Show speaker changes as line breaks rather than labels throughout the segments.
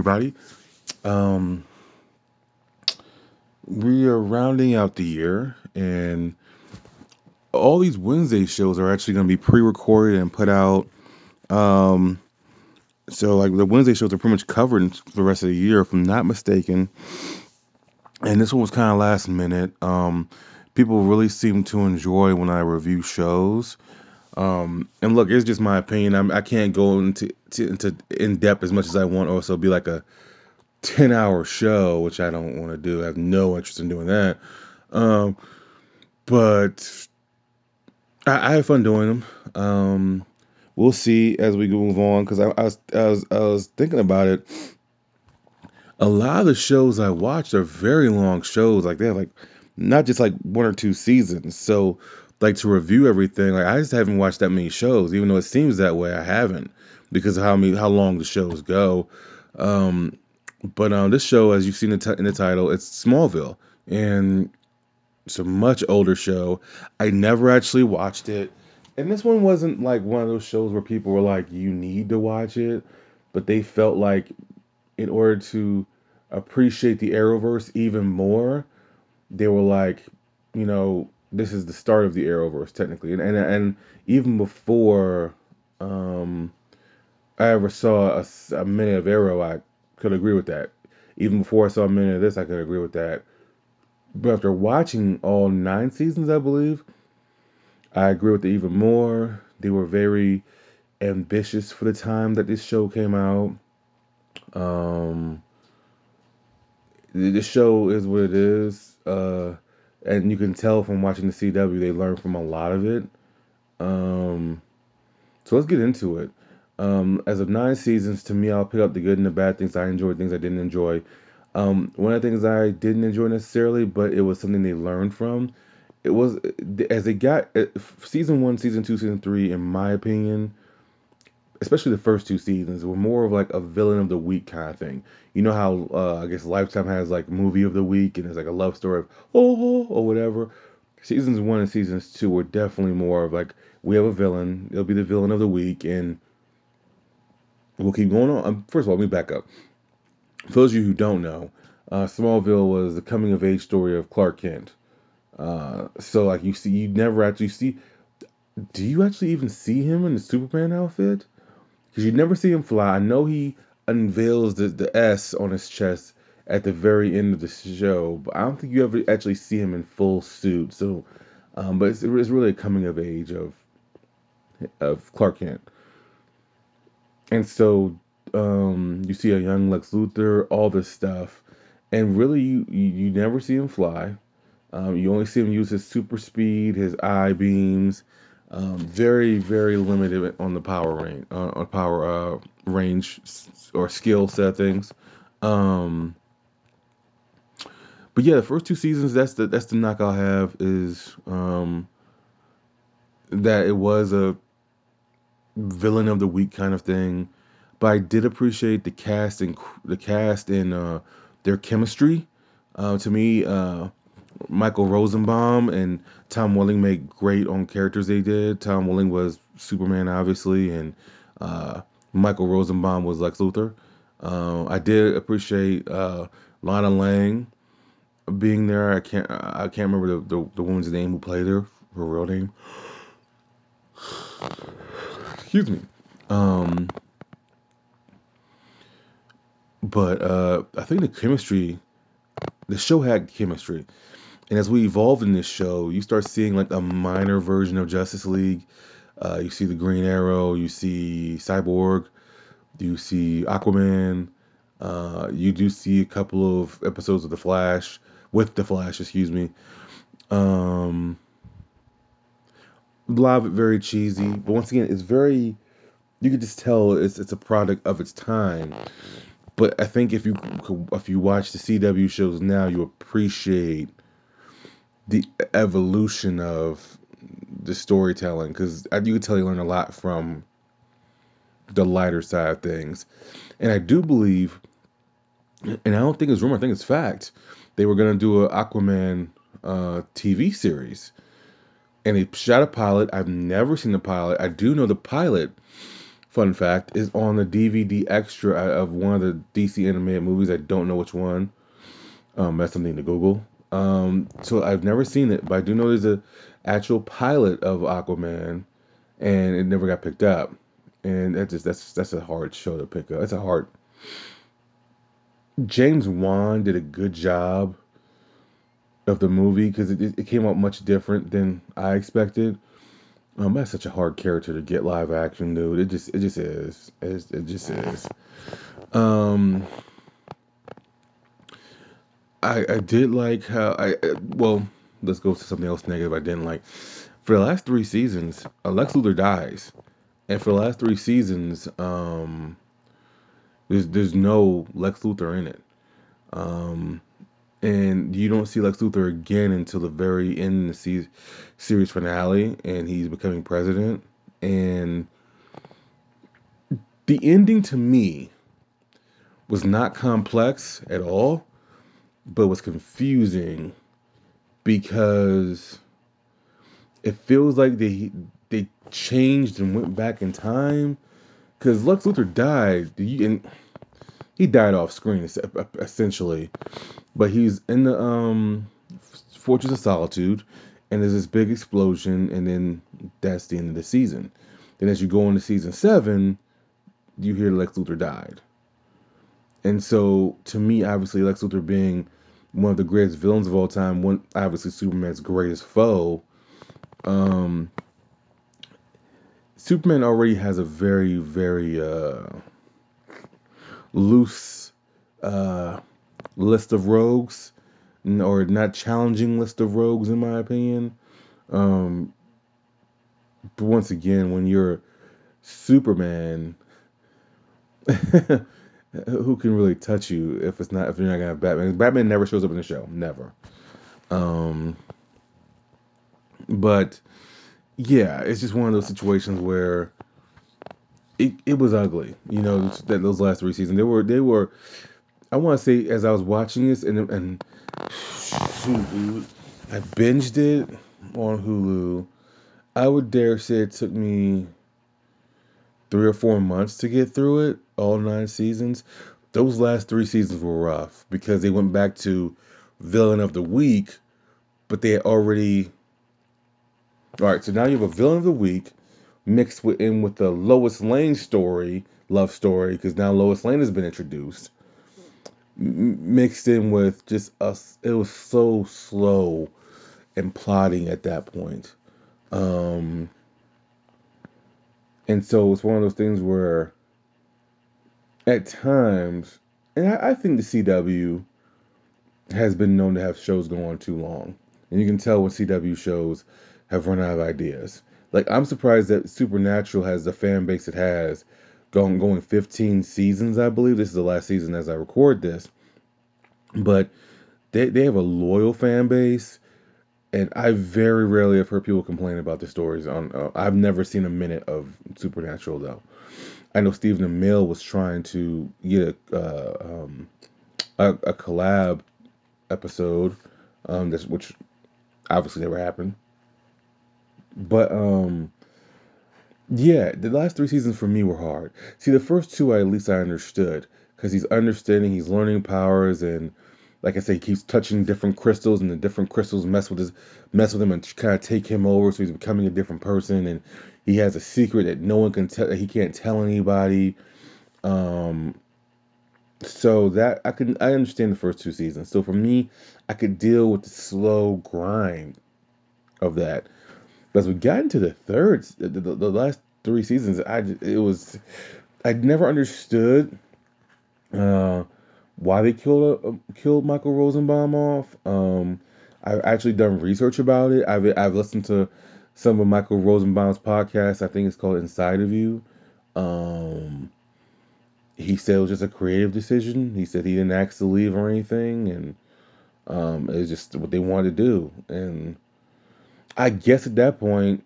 everybody? Um, we are rounding out the year, and all these Wednesday shows are actually going to be pre-recorded and put out. Um, so like the Wednesday shows are pretty much covered for the rest of the year, if I'm not mistaken. And this one was kind of last minute. Um, people really seem to enjoy when I review shows. Um, and look, it's just my opinion. I'm, I can't go into to, into in depth as much as I want, or so be like a ten hour show, which I don't want to do. I have no interest in doing that. Um, but I, I have fun doing them. Um, we'll see as we move on because I, I was I was I was thinking about it. A lot of the shows I watch are very long shows. Like they have like not just like one or two seasons. So like to review everything, like I just haven't watched that many shows, even though it seems that way. I haven't because of how many how long the shows go. Um, but um, this show, as you've seen in t- in the title, it's Smallville, and it's a much older show. I never actually watched it, and this one wasn't like one of those shows where people were like, "You need to watch it," but they felt like, in order to appreciate the Arrowverse even more, they were like, you know, this is the start of the Arrowverse technically, and and, and even before um, I ever saw a minute of Arrow, I could agree with that. Even before I saw a minute of this, I could agree with that. But after watching all nine seasons, I believe, I agree with it even more. They were very ambitious for the time that this show came out. Um, the the show is what it is, uh, and you can tell from watching the CW they learned from a lot of it. Um, so let's get into it. Um, as of nine seasons, to me, I'll pick up the good and the bad things I enjoyed, things I didn't enjoy. Um, one of the things I didn't enjoy necessarily, but it was something they learned from. It was as they got season one, season two, season three, in my opinion, especially the first two seasons, were more of like a villain of the week kind of thing. You know how uh, I guess Lifetime has like movie of the week and it's like a love story of oh or whatever. Seasons one and seasons two were definitely more of like we have a villain, it'll be the villain of the week, and we'll keep going on. Um, first of all, let me back up. For those of you who don't know, uh, Smallville was the coming of age story of Clark Kent. Uh, so like you see, you never actually see. Do you actually even see him in the Superman outfit? Because you never see him fly. I know he unveils the, the S on his chest at the very end of the show, but I don't think you ever actually see him in full suit. So, um, but it's, it's really a coming of age of of Clark Kent. And so um, you see a young Lex Luthor, all this stuff, and really you you, never see him fly. Um, you only see him use his super speed, his eye beams. Um, very very limited on the power range, uh, on power uh, range or skill set things. Um, but yeah, the first two seasons, that's the that's the knock I'll have is um, that it was a villain of the week kind of thing. But I did appreciate the cast and the cast and uh, their chemistry. Uh, to me, uh, Michael Rosenbaum and Tom Welling made great on characters they did. Tom Welling was Superman, obviously, and uh, Michael Rosenbaum was Lex Luthor. Uh, I did appreciate uh, Lana Lang being there. I can't I can't remember the, the, the woman's name who played her, her real name. Excuse me. Um, but uh, I think the chemistry, the show had chemistry. And as we evolve in this show, you start seeing like a minor version of Justice League. Uh, you see the Green Arrow, you see Cyborg, you see Aquaman. Uh, you do see a couple of episodes of The Flash, with The Flash, excuse me. Um, a lot of it very cheesy, but once again, it's very. You can just tell it's it's a product of its time. But I think if you if you watch the CW shows now, you appreciate the evolution of the storytelling because you can tell you learn a lot from the lighter side of things. And I do believe, and I don't think it's rumor, I think it's fact, they were gonna do an Aquaman uh, TV series, and they shot a pilot. I've never seen the pilot. I do know the pilot. Fun fact is on the DVD extra of one of the DC animated movies. I don't know which one. Um, that's something to Google. Um, so I've never seen it, but I do know there's a actual pilot of Aquaman, and it never got picked up. And that just that's that's a hard show to pick up. That's a hard. James Wan did a good job of the movie because it, it came out much different than I expected. Um, that's such a hard character to get live action, dude. It just it just is. It, it just is. Um, I I did like how I well let's go to something else negative I didn't like. For the last three seasons, Lex Luthor dies, and for the last three seasons, um, there's there's no Lex Luthor in it. Um, and you don't see Lex Luthor again until the very end of the series finale, and he's becoming president. And the ending to me was not complex at all, but was confusing because it feels like they they changed and went back in time. Because Lex Luthor died, and he died off screen essentially but he's in the um, Fortress of Solitude, and there's this big explosion, and then that's the end of the season. Then as you go into season seven, you hear Lex Luthor died. And so, to me, obviously, Lex Luthor being one of the greatest villains of all time, one obviously Superman's greatest foe. Um, Superman already has a very, very uh, loose uh, list of rogues, or not challenging list of rogues, in my opinion. Um, but once again, when you're Superman, who can really touch you if it's not if you're not gonna have Batman? Batman never shows up in the show, never. Um, but yeah, it's just one of those situations where it, it was ugly. You know, that those last three seasons they were they were I want to say as I was watching this and and shoot, I binged it on Hulu. I would dare say it took me three or four months to get through it, all nine seasons. Those last three seasons were rough because they went back to villain of the week, but they had already. All right, so now you have a villain of the week mixed with, in with the Lois Lane story, love story, because now Lois Lane has been introduced mixed in with just us. It was so slow and plotting at that point. Um, and so it's one of those things where at times, and I, I think the CW has been known to have shows go on too long. And you can tell when CW shows have run out of ideas. Like I'm surprised that Supernatural has the fan base it has going going 15 seasons, I believe. This is the last season as I record this. But they they have a loyal fan base, and I very rarely have heard people complain about the stories. On uh, I've never seen a minute of Supernatural though. I know Stephen Amell was trying to get a uh, um, a, a, collab episode, um, this, which obviously never happened. But um, yeah, the last three seasons for me were hard. See, the first two, I at least I understood because he's understanding, he's learning powers, and like I say, he keeps touching different crystals, and the different crystals mess with his mess with him and kind of take him over, so he's becoming a different person, and he has a secret that no one can tell, that he can't tell anybody. Um, so that I can I understand the first two seasons. So for me, I could deal with the slow grind of that. But as we got into the third, the, the, the last three seasons, I it was I never understood uh, why they killed uh, killed Michael Rosenbaum off. Um, I've actually done research about it. I've I've listened to some of Michael Rosenbaum's podcasts. I think it's called Inside of You. Um, he said it was just a creative decision. He said he didn't ask to leave or anything, and um, it was just what they wanted to do. And I guess at that point,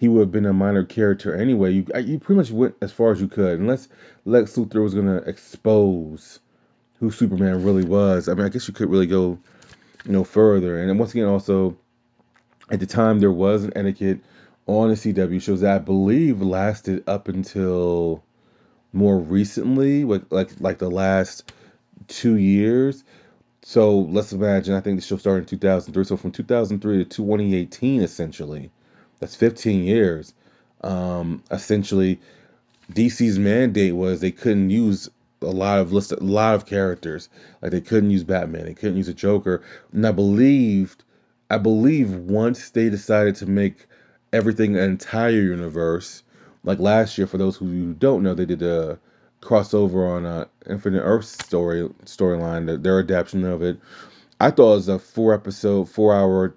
he would have been a minor character anyway. You you pretty much went as far as you could, unless Lex Luthor was gonna expose who Superman really was. I mean, I guess you could really go no further. And once again, also at the time there was an etiquette on the CW shows that I believe lasted up until more recently, like like like the last two years. So let's imagine. I think the show started in 2003. So from 2003 to 2018, essentially, that's 15 years. Um, essentially, DC's mandate was they couldn't use a lot of list a lot of characters. Like they couldn't use Batman, they couldn't use a Joker. And I believed I believe once they decided to make everything an entire universe, like last year, for those who don't know, they did a crossover on uh, Infinite Earth story storyline, their adaptation of it. I thought it was a four episode, four hour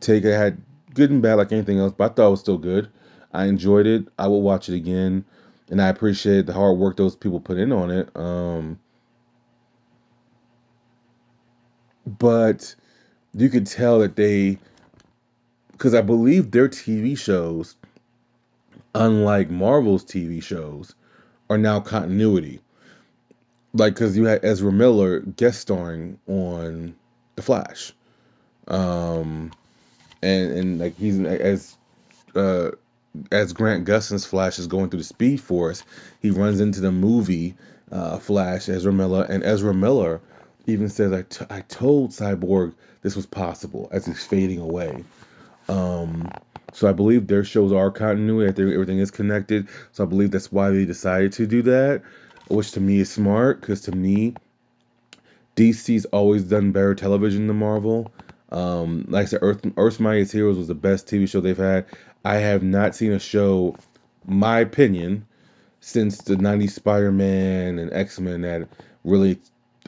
take. It had good and bad like anything else, but I thought it was still good. I enjoyed it. I will watch it again, and I appreciate the hard work those people put in on it. Um, but you could tell that they, because I believe their TV shows, unlike Marvel's TV shows, are now continuity. Like, because you had Ezra Miller guest starring on The Flash. Um, and, and like he's as uh, as Grant Gustin's Flash is going through the Speed Force, he runs into the movie uh, Flash, Ezra Miller, and Ezra Miller even says, I, told Cyborg this was possible as he's fading away. Um, so I believe their shows are continuity. I think everything is connected. So I believe that's why they decided to do that, which to me is smart because to me, DC's always done better television than Marvel. Um, like I said, Earth, Earth's Mightiest Heroes was the best TV show they've had. I have not seen a show, my opinion, since the 90s Spider-Man and X-Men that really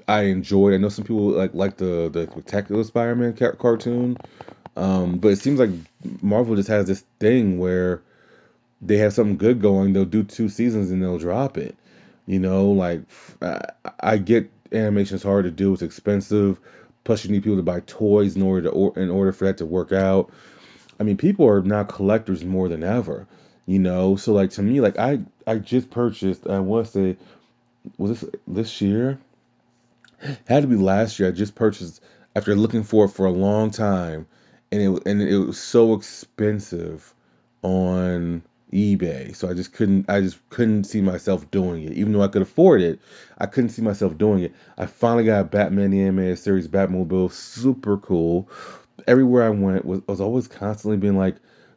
I enjoyed. I know some people like like the the Spectacular Spider-Man ca- cartoon, um, but it seems like Marvel just has this thing where they have something good going, they'll do two seasons and they'll drop it. You know, like I, I get animation is hard to do, it's expensive. Plus, you need people to buy toys in order to or, in order for that to work out. I mean, people are now collectors more than ever. You know, so like to me, like I I just purchased. I want to say, was this this year? had to be last year. I just purchased after looking for it for a long time, and it and it was so expensive on eBay. So I just couldn't I just couldn't see myself doing it. Even though I could afford it, I couldn't see myself doing it. I finally got Batman the animated series Batmobile, super cool. Everywhere I went was, was always constantly being like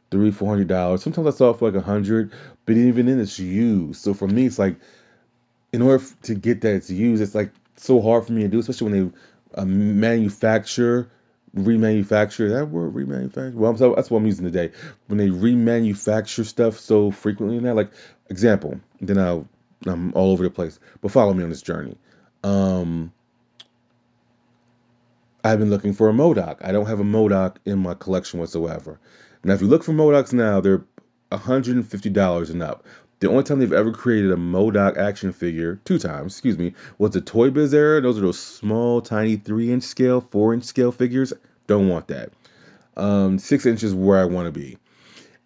three, four hundred dollars. Sometimes I saw it for like a hundred, but even then it's used. So for me, it's like in order to get that it's used, it's like so hard for me to do, especially when they uh, manufacture, remanufacture. That word remanufacture. Well, that's what I'm using today. When they remanufacture stuff so frequently now, like example, then I'll I'm all over the place. But follow me on this journey. Um, I've been looking for a MODOK. I don't have a MODOK in my collection whatsoever. Now, if you look for MODOKs now, they're $150 and up. The only time they've ever created a MODOK action figure, two times, excuse me, was the Toy Biz era. Those are those small, tiny three inch scale, four inch scale figures. Don't want that. Um, six inches where I want to be.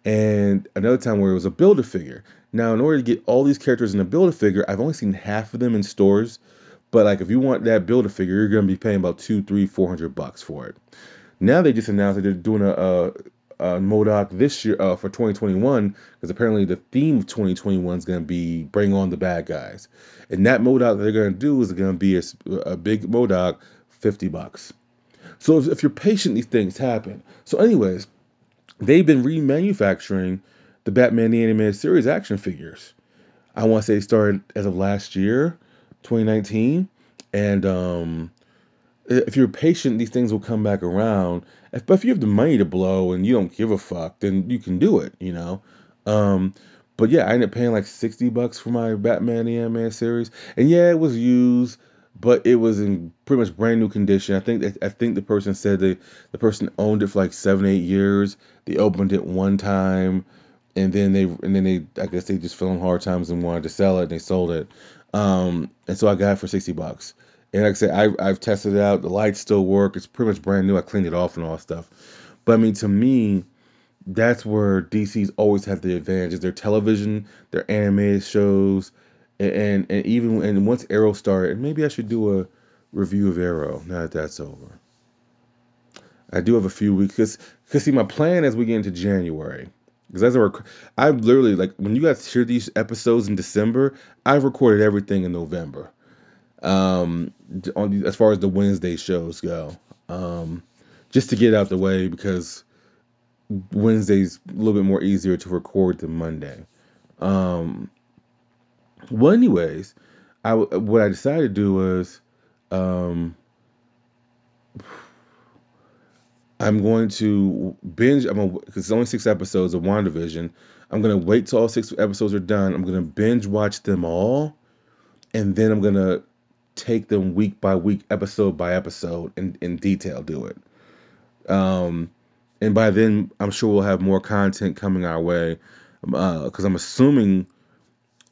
And another time where it was a build a figure. Now, in order to get all these characters in a build a figure, I've only seen half of them in stores. But like, if you want that build a figure, you're gonna be paying about two, three, four hundred bucks for it. Now they just announced that they're doing a, a uh, MODOK this year uh, for 2021 because apparently the theme of 2021 is going to be bring on the bad guys, and that MODOK they're going to do is going to be a, a big MODOK, 50 bucks. So if, if you're patient, these things happen. So, anyways, they've been remanufacturing the Batman the Animated Series action figures. I want to say started as of last year, 2019, and um, if you're patient, these things will come back around. If, but if you have the money to blow and you don't give a fuck, then you can do it, you know. Um, but yeah, I ended up paying like sixty bucks for my Batman the Man series, and yeah, it was used, but it was in pretty much brand new condition. I think I think the person said that the person owned it for like seven, eight years. They opened it one time, and then they and then they I guess they just fell on hard times and wanted to sell it. and They sold it, um, and so I got it for sixty bucks. And like I said, I've, I've tested it out. The lights still work. It's pretty much brand new. I cleaned it off and all stuff. But I mean, to me, that's where DC's always had the advantage: their television, their animated shows, and, and and even and once Arrow started, maybe I should do a review of Arrow now that that's over. I do have a few weeks because because see my plan as we get into January because as I rec- I've literally like when you guys hear these episodes in December, I've recorded everything in November. Um, on as far as the Wednesday shows go, um, just to get out the way because Wednesday's a little bit more easier to record than Monday. Um, well, anyways, I what I decided to do was um, I'm going to binge. I'm because it's only six episodes of WandaVision. I'm gonna wait till all six episodes are done. I'm gonna binge watch them all, and then I'm gonna take them week by week, episode by episode, in in detail. Do it. Um, and by then, I'm sure we'll have more content coming our way. Because I'm assuming,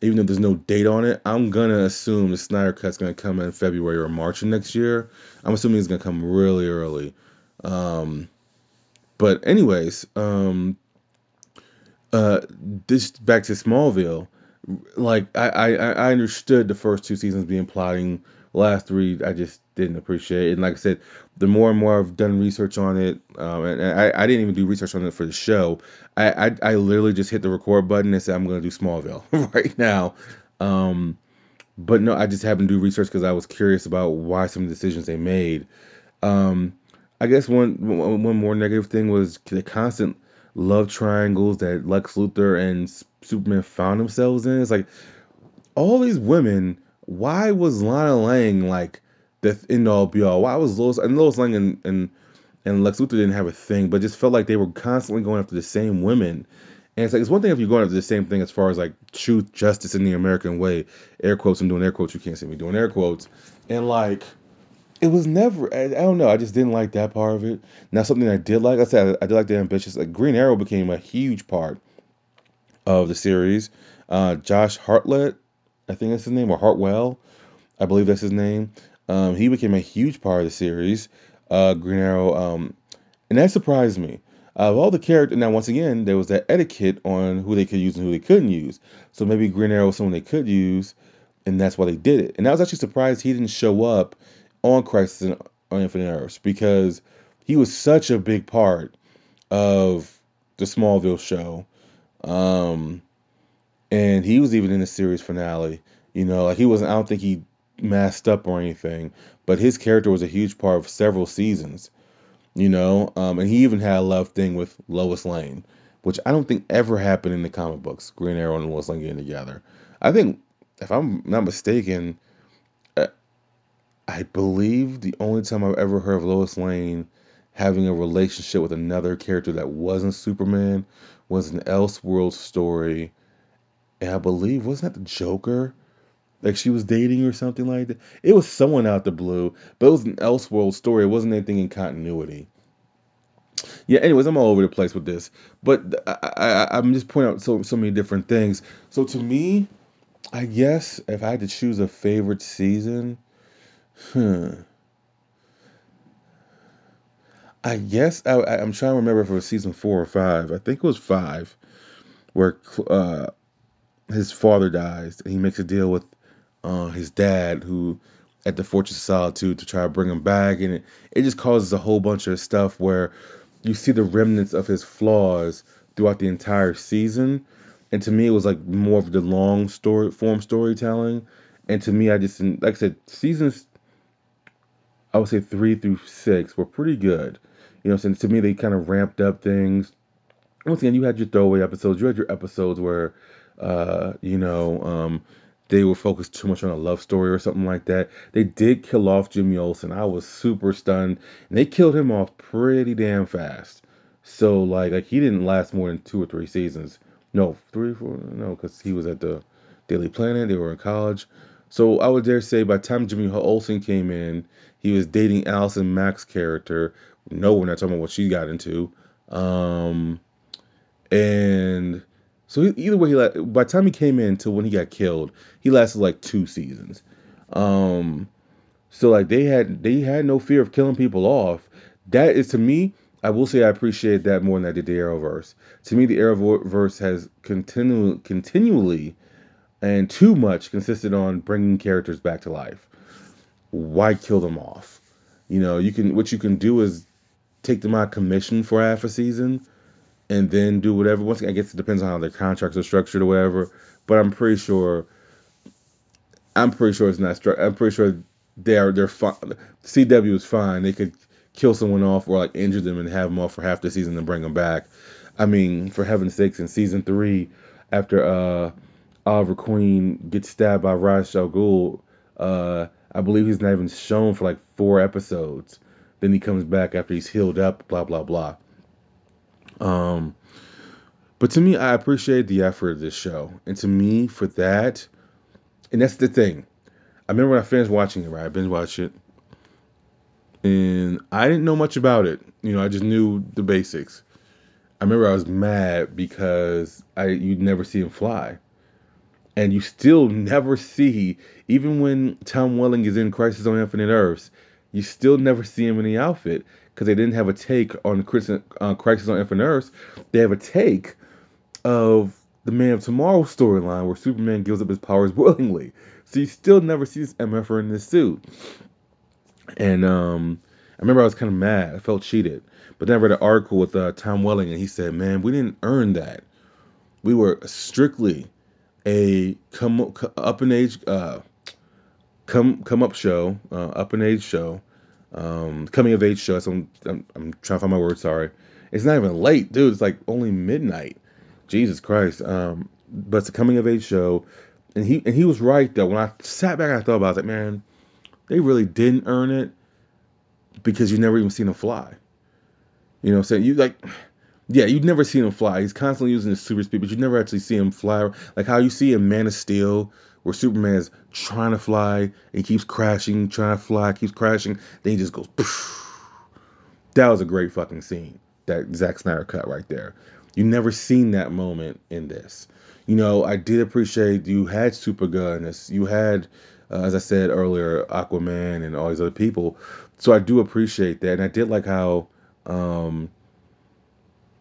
even though there's no date on it, I'm gonna assume the Snyder Cut's gonna come in February or March of next year. I'm assuming it's gonna come really early. Um, but anyways, um, uh, this back to Smallville. Like I, I, I understood the first two seasons being plotting. Last three, I just didn't appreciate. it. And like I said, the more and more I've done research on it, um, and I, I didn't even do research on it for the show. I, I, I literally just hit the record button and said I'm to do Smallville right now. Um, but no, I just happened to do research because I was curious about why some of the decisions they made. Um, I guess one one more negative thing was the constant love triangles that Lex Luthor and Superman found themselves in. It's like all these women. Why was Lana Lang like the end all be all? Why was Lois and Lois Lang and, and and Lex Luthor didn't have a thing, but just felt like they were constantly going after the same women. And it's like it's one thing if you're going after the same thing as far as like truth, justice in the American way. Air quotes. I'm doing air quotes. You can't see me doing air quotes. And like it was never. I, I don't know. I just didn't like that part of it. Now something I did like. I said I, did like the ambitious. Like Green Arrow became a huge part of the series. Uh, Josh Hartlett, I think that's his name, or Hartwell, I believe that's his name. Um, he became a huge part of the series. Uh, Green Arrow, um, and that surprised me. Of all the characters, now once again, there was that etiquette on who they could use and who they couldn't use. So maybe Green Arrow was someone they could use, and that's why they did it. And I was actually surprised he didn't show up on Crisis on Infinite Earths because he was such a big part of the Smallville show. Um, and he was even in the series finale. You know, like he wasn't. I don't think he masked up or anything, but his character was a huge part of several seasons. You know, um, and he even had a love thing with Lois Lane, which I don't think ever happened in the comic books. Green Arrow and Lois Lane getting together. I think, if I'm not mistaken, uh, I believe the only time I've ever heard of Lois Lane having a relationship with another character that wasn't Superman was an Elseworld story. And I believe, wasn't that the Joker? Like she was dating or something like that. It was someone out the blue, but it was an Elseworld story. It wasn't anything in continuity. Yeah. Anyways, I'm all over the place with this, but I, I, I'm just pointing out so so many different things. So to me, I guess if I had to choose a favorite season, hmm, I guess I, I'm trying to remember if it was season four or five. I think it was five, where uh, his father dies and he makes a deal with uh, his dad who at the Fortress of Solitude to try to bring him back, and it, it just causes a whole bunch of stuff where you see the remnants of his flaws throughout the entire season. And to me, it was like more of the long story form storytelling. And to me, I just like I said, seasons I would say three through six were pretty good. You know, since to me they kind of ramped up things. Once again, you had your throwaway episodes. You had your episodes where, uh, you know, um, they were focused too much on a love story or something like that. They did kill off Jimmy Olsen. I was super stunned, and they killed him off pretty damn fast. So like, like he didn't last more than two or three seasons. No, three, four, no, because he was at the Daily Planet. They were in college. So I would dare say by the time Jimmy Olsen came in, he was dating Allison Mack's character. No, we're not talking about what she got into. Um, and so either way, he by the time he came in to when he got killed, he lasted like two seasons. Um, so like they had they had no fear of killing people off. That is to me, I will say I appreciate that more than I did the Arrowverse. To me, the Arrowverse has continu- continually and too much consisted on bringing characters back to life. Why kill them off? You know, you can what you can do is take them out of commission for half a season and then do whatever. Once again, I guess it depends on how their contracts are structured or whatever. But I'm pretty sure. I'm pretty sure it's not. Stru- I'm pretty sure they're they're fine. CW is fine. They could kill someone off or like injure them and have them off for half the season and bring them back. I mean, for heaven's sakes, in season three, after uh, Oliver Queen gets stabbed by Ra's al Ghul, uh, I believe he's not even shown for like four episodes. Then he comes back after he's healed up. Blah blah blah. Um, but to me, I appreciate the effort of this show, and to me, for that, and that's the thing. I remember when I finished watching it, right? I binge watched it, and I didn't know much about it. You know, I just knew the basics. I remember I was mad because I you'd never see him fly, and you still never see, even when Tom Welling is in Crisis on Infinite Earths, you still never see him in the outfit because they didn't have a take on Crisis, uh, Crisis on Infinite Earths. They have a take of the Man of Tomorrow storyline where Superman gives up his powers willingly. So you still never see this MFer in this suit. And um, I remember I was kind of mad. I felt cheated. But then I read an article with uh, Tom Welling, and he said, "Man, we didn't earn that. We were strictly a come up in age, uh, come come up show, uh, up in age show, um, coming of age show. So I'm, I'm, I'm trying to find my words. Sorry, it's not even late, dude. It's like only midnight. Jesus Christ. Um, but it's a coming of age show, and he and he was right though. When I sat back, and I thought about it. I was like, man, they really didn't earn it because you never even seen him fly. You know, what I'm saying you like. Yeah, you've never seen him fly. He's constantly using his super speed, but you never actually see him fly. Like how you see in Man of Steel, where Superman is trying to fly and he keeps crashing, trying to fly, keeps crashing, then he just goes. Poof. That was a great fucking scene. That Zack Snyder cut right there. You never seen that moment in this. You know, I did appreciate you had Supergirl. You had, uh, as I said earlier, Aquaman and all these other people. So I do appreciate that, and I did like how. Um,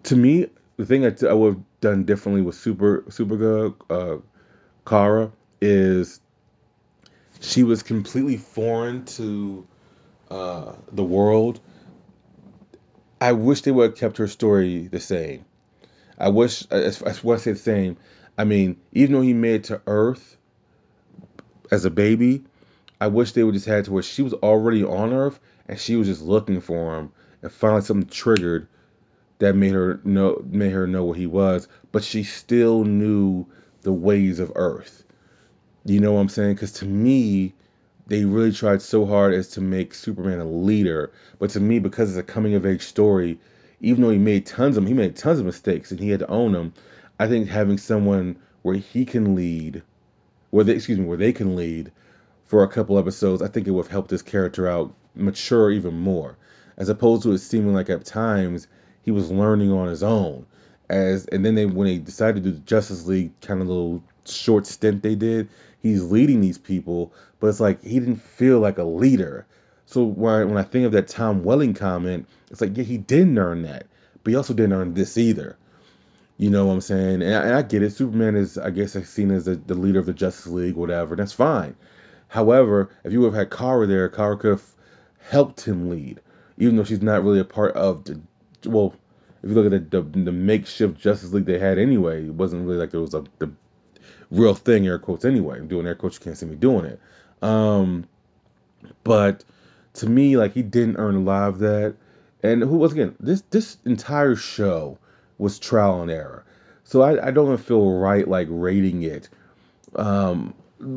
to me, the thing that I would have done differently with Super Supergirl, uh, Kara, is she was completely foreign to uh, the world. I wish they would have kept her story the same. I wish, as what I say the same, I mean, even though he made it to Earth as a baby, I wish they would just had to where she was already on Earth and she was just looking for him, and finally something triggered that made her know made her know where he was, but she still knew the ways of Earth. You know what I'm saying? Because to me, they really tried so hard as to make Superman a leader, but to me, because it's a coming of age story, even though he made tons of he made tons of mistakes and he had to own them, I think having someone where he can lead, where they excuse me, where they can lead for a couple episodes, I think it would have helped this character out mature even more, as opposed to it seeming like at times he was learning on his own. As and then they when they decided to do the Justice League kind of little short stint they did, he's leading these people, but it's like he didn't feel like a leader. So when I, when I think of that Tom Welling comment, it's like yeah he didn't earn that, but he also didn't earn this either. You know what I'm saying? And I, and I get it. Superman is I guess seen as the, the leader of the Justice League, whatever. That's fine. However, if you would have had Kara there, Kara could have helped him lead, even though she's not really a part of the well, if you look at the, the, the makeshift Justice League they had anyway, it wasn't really like there was a the real thing air quotes anyway. I'm doing air quotes, you can't see me doing it. Um, but to me, like he didn't earn a lot of that. And who was again this this entire show was trial and error. So I, I don't feel right like rating it um,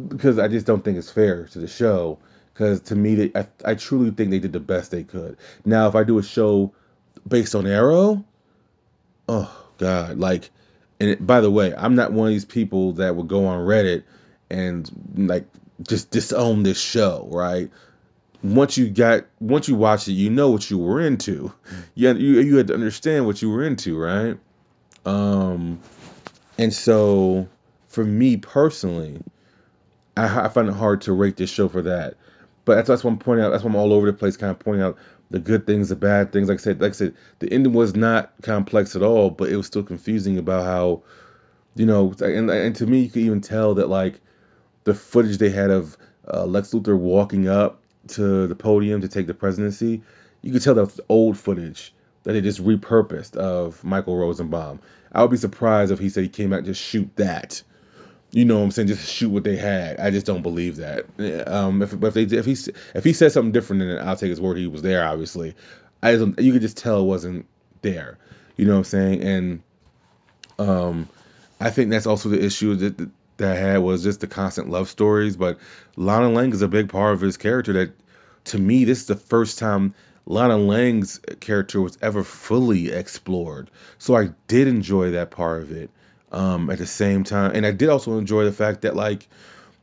because I just don't think it's fair to the show. Because to me, they, I, I truly think they did the best they could. Now, if I do a show based on Arrow, oh god, like, and it, by the way, I'm not one of these people that would go on Reddit and like just disown this show, right? Once you got, once you watched it, you know what you were into. You had, you, you had to understand what you were into, right? Um, and so for me personally, I, I find it hard to rate this show for that. But that's, that's what I'm pointing out. That's why I'm all over the place, kind of pointing out the good things, the bad things. Like I said, like I said, the ending was not complex at all, but it was still confusing about how, you know, and and to me, you could even tell that like the footage they had of uh, Lex Luthor walking up to the podium to take the presidency, you could tell that's old footage that they just repurposed of Michael Rosenbaum. I would be surprised if he said he came out just shoot that. You know what I'm saying? Just shoot what they had. I just don't believe that. Um, if, if they if he if he said something different, then I'll take his word. He was there, obviously. I just, you could just tell it wasn't there. You know what I'm saying? And um, I think that's also the issue that that I had was just the constant love stories. But Lana Lang is a big part of his character. That to me, this is the first time Lana Lang's character was ever fully explored. So I did enjoy that part of it. Um, at the same time, and I did also enjoy the fact that like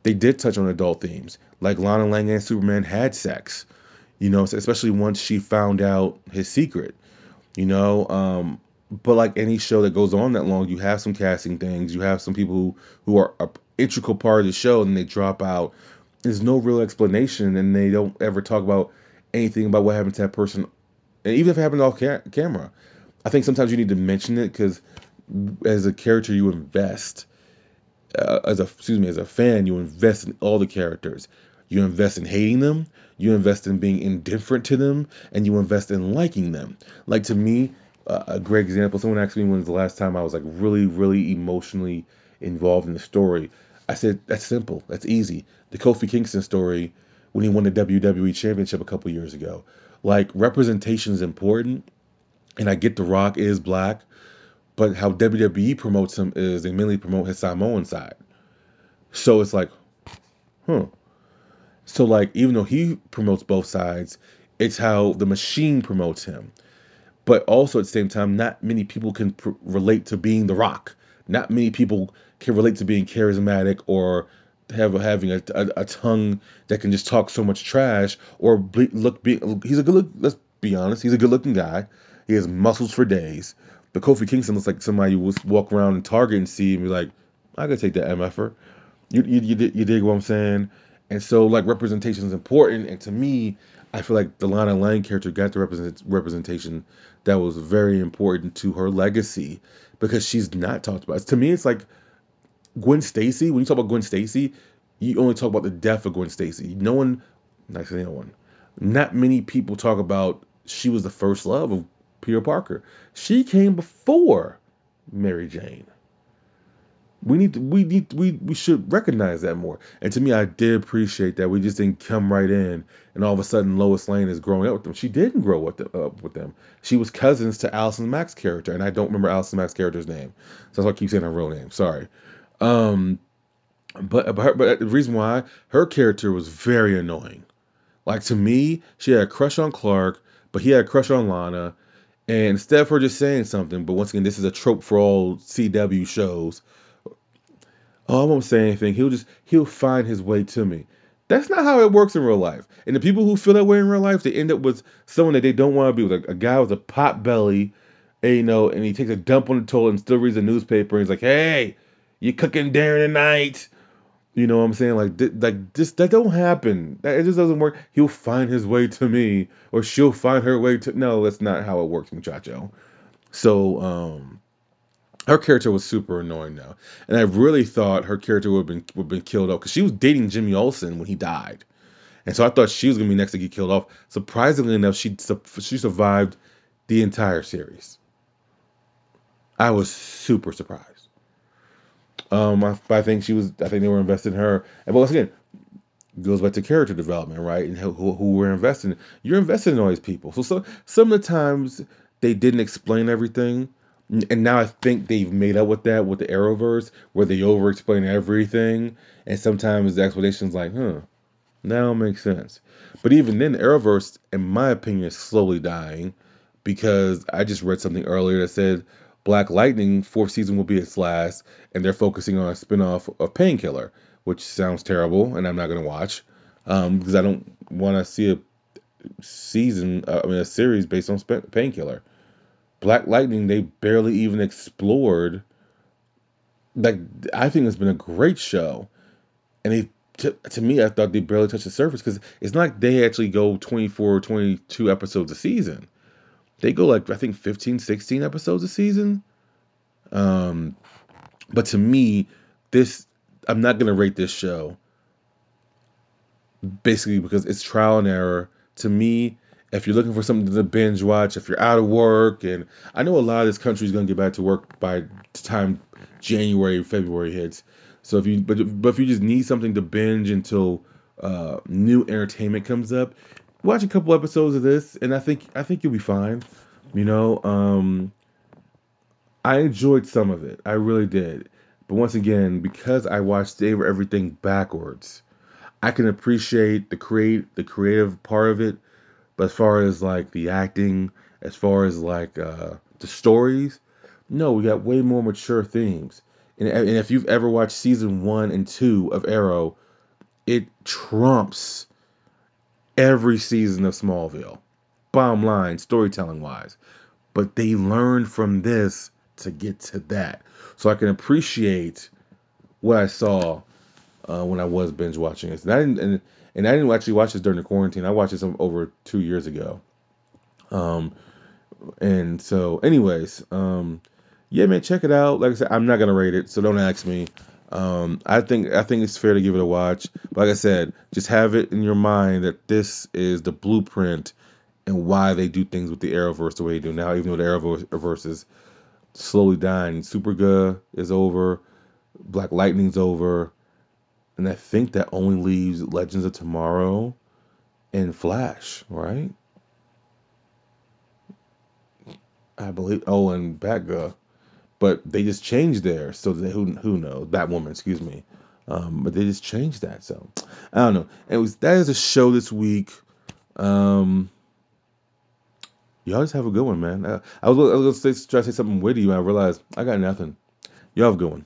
they did touch on adult themes, like Lana Lang and Superman had sex. You know, especially once she found out his secret. You know, um, but like any show that goes on that long, you have some casting things, you have some people who, who are integral part of the show, and they drop out. There's no real explanation, and they don't ever talk about anything about what happened to that person, and even if it happened off ca- camera. I think sometimes you need to mention it because as a character, you invest. Uh, as a excuse me, as a fan, you invest in all the characters. You invest in hating them, you invest in being indifferent to them, and you invest in liking them. Like to me, uh, a great example. Someone asked me when was the last time I was like really, really emotionally involved in the story. I said that's simple. That's easy. The Kofi Kingston story when he won the WWE Championship a couple years ago. Like representation is important, and I get The Rock is black, but how WWE promotes him is they mainly promote his Samoan side. So it's like, huh. So like even though he promotes both sides, it's how the machine promotes him but also at the same time, not many people can pr- relate to being The Rock. Not many people can relate to being charismatic or have having a, a, a tongue that can just talk so much trash or be, look. Be, he's a good look. Let's be honest. He's a good looking guy. He has muscles for days. But Kofi Kingston looks like somebody you would walk around in Target and see and be like, I could take that MFer. You, you, you, you dig what I'm saying? And so like representation is important. And to me, I feel like the Lana Lang character got the represent, representation that was very important to her legacy because she's not talked about. To me, it's like Gwen Stacy. When you talk about Gwen Stacy, you only talk about the death of Gwen Stacy. No one, not no one, not many people talk about she was the first love of Peter Parker. She came before Mary Jane. We need to, we need we we should recognize that more. And to me, I did appreciate that we just didn't come right in and all of a sudden Lois Lane is growing up with them. She didn't grow up with, uh, with them. She was cousins to Allison Mack's character, and I don't remember Allison Mack's character's name, so that's why I keep saying her real name. Sorry. Um, but but, her, but the reason why her character was very annoying. Like to me, she had a crush on Clark, but he had a crush on Lana. And of her just saying something, but once again, this is a trope for all CW shows oh, I won't say anything. He'll just he'll find his way to me. That's not how it works in real life. And the people who feel that way in real life, they end up with someone that they don't want to be with. A, a guy with a pot belly, and, you know, and he takes a dump on the toilet and still reads the newspaper. And he's like, "Hey, you cooking dinner tonight?" You know what I'm saying? Like, th- like just that don't happen. That, it just doesn't work. He'll find his way to me, or she'll find her way to. No, that's not how it works, muchacho. So, um, her character was super annoying now, and I really thought her character would have been would have been killed off because she was dating Jimmy Olsen when he died, and so I thought she was gonna be next to get killed off. Surprisingly enough, she she survived the entire series. I was super surprised. Um, I, I think she was. I think they were invested in her. And but once again, goes back to character development, right? And who, who we're investing. You're invested in all these people. So, so some of the times they didn't explain everything and now I think they've made up with that with the Arrowverse, where they over explain everything, and sometimes the explanation's like, huh, now it makes sense. But even then, the Arrowverse, in my opinion, is slowly dying because I just read something earlier that said Black Lightning fourth season will be its last, and they're focusing on a spinoff of Painkiller, which sounds terrible, and I'm not gonna watch um, because I don't want to see a season, uh, I mean, a series based on Painkiller. Black Lightning, they barely even explored. Like I think it's been a great show, and they to, to me I thought they barely touched the surface because it's not like they actually go 24 or 22 episodes a season. They go like I think 15, 16 episodes a season. Um, but to me, this I'm not gonna rate this show basically because it's trial and error. To me, if you're looking for something to binge watch, if you're out of work, and I know a lot of this country is to get back to work by the time January, February hits. So if you but but if you just need something to binge until uh, new entertainment comes up, watch a couple episodes of this, and I think I think you'll be fine. You know, um, I enjoyed some of it, I really did. But once again, because I watched everything backwards, I can appreciate the create the creative part of it. But as far as like the acting, as far as like uh, the stories, no, we got way more mature themes. And, and if you've ever watched season one and two of Arrow, it trumps every season of Smallville. Bottom line, storytelling wise. But they learned from this to get to that. So I can appreciate what I saw uh, when I was binge watching this. And I didn't, and, and I didn't actually watch this during the quarantine. I watched this over two years ago. Um, and so, anyways, um, yeah, man, check it out. Like I said, I'm not gonna rate it, so don't ask me. Um, I think I think it's fair to give it a watch. But like I said, just have it in your mind that this is the blueprint and why they do things with the Arrowverse the way they do now. Even though the Arrowverse is slowly dying, Supergirl is over, Black Lightning's over, and I think that only leaves Legends of Tomorrow and Flash, right? I believe. Oh, and Batgirl but they just changed there. So they, who who knows that woman? Excuse me. Um, but they just changed that. So I don't know. It was that is a show this week. Um, y'all just have a good one, man. I, I was, I was gonna say, try to say something witty, but I realized I got nothing. Y'all have a good one.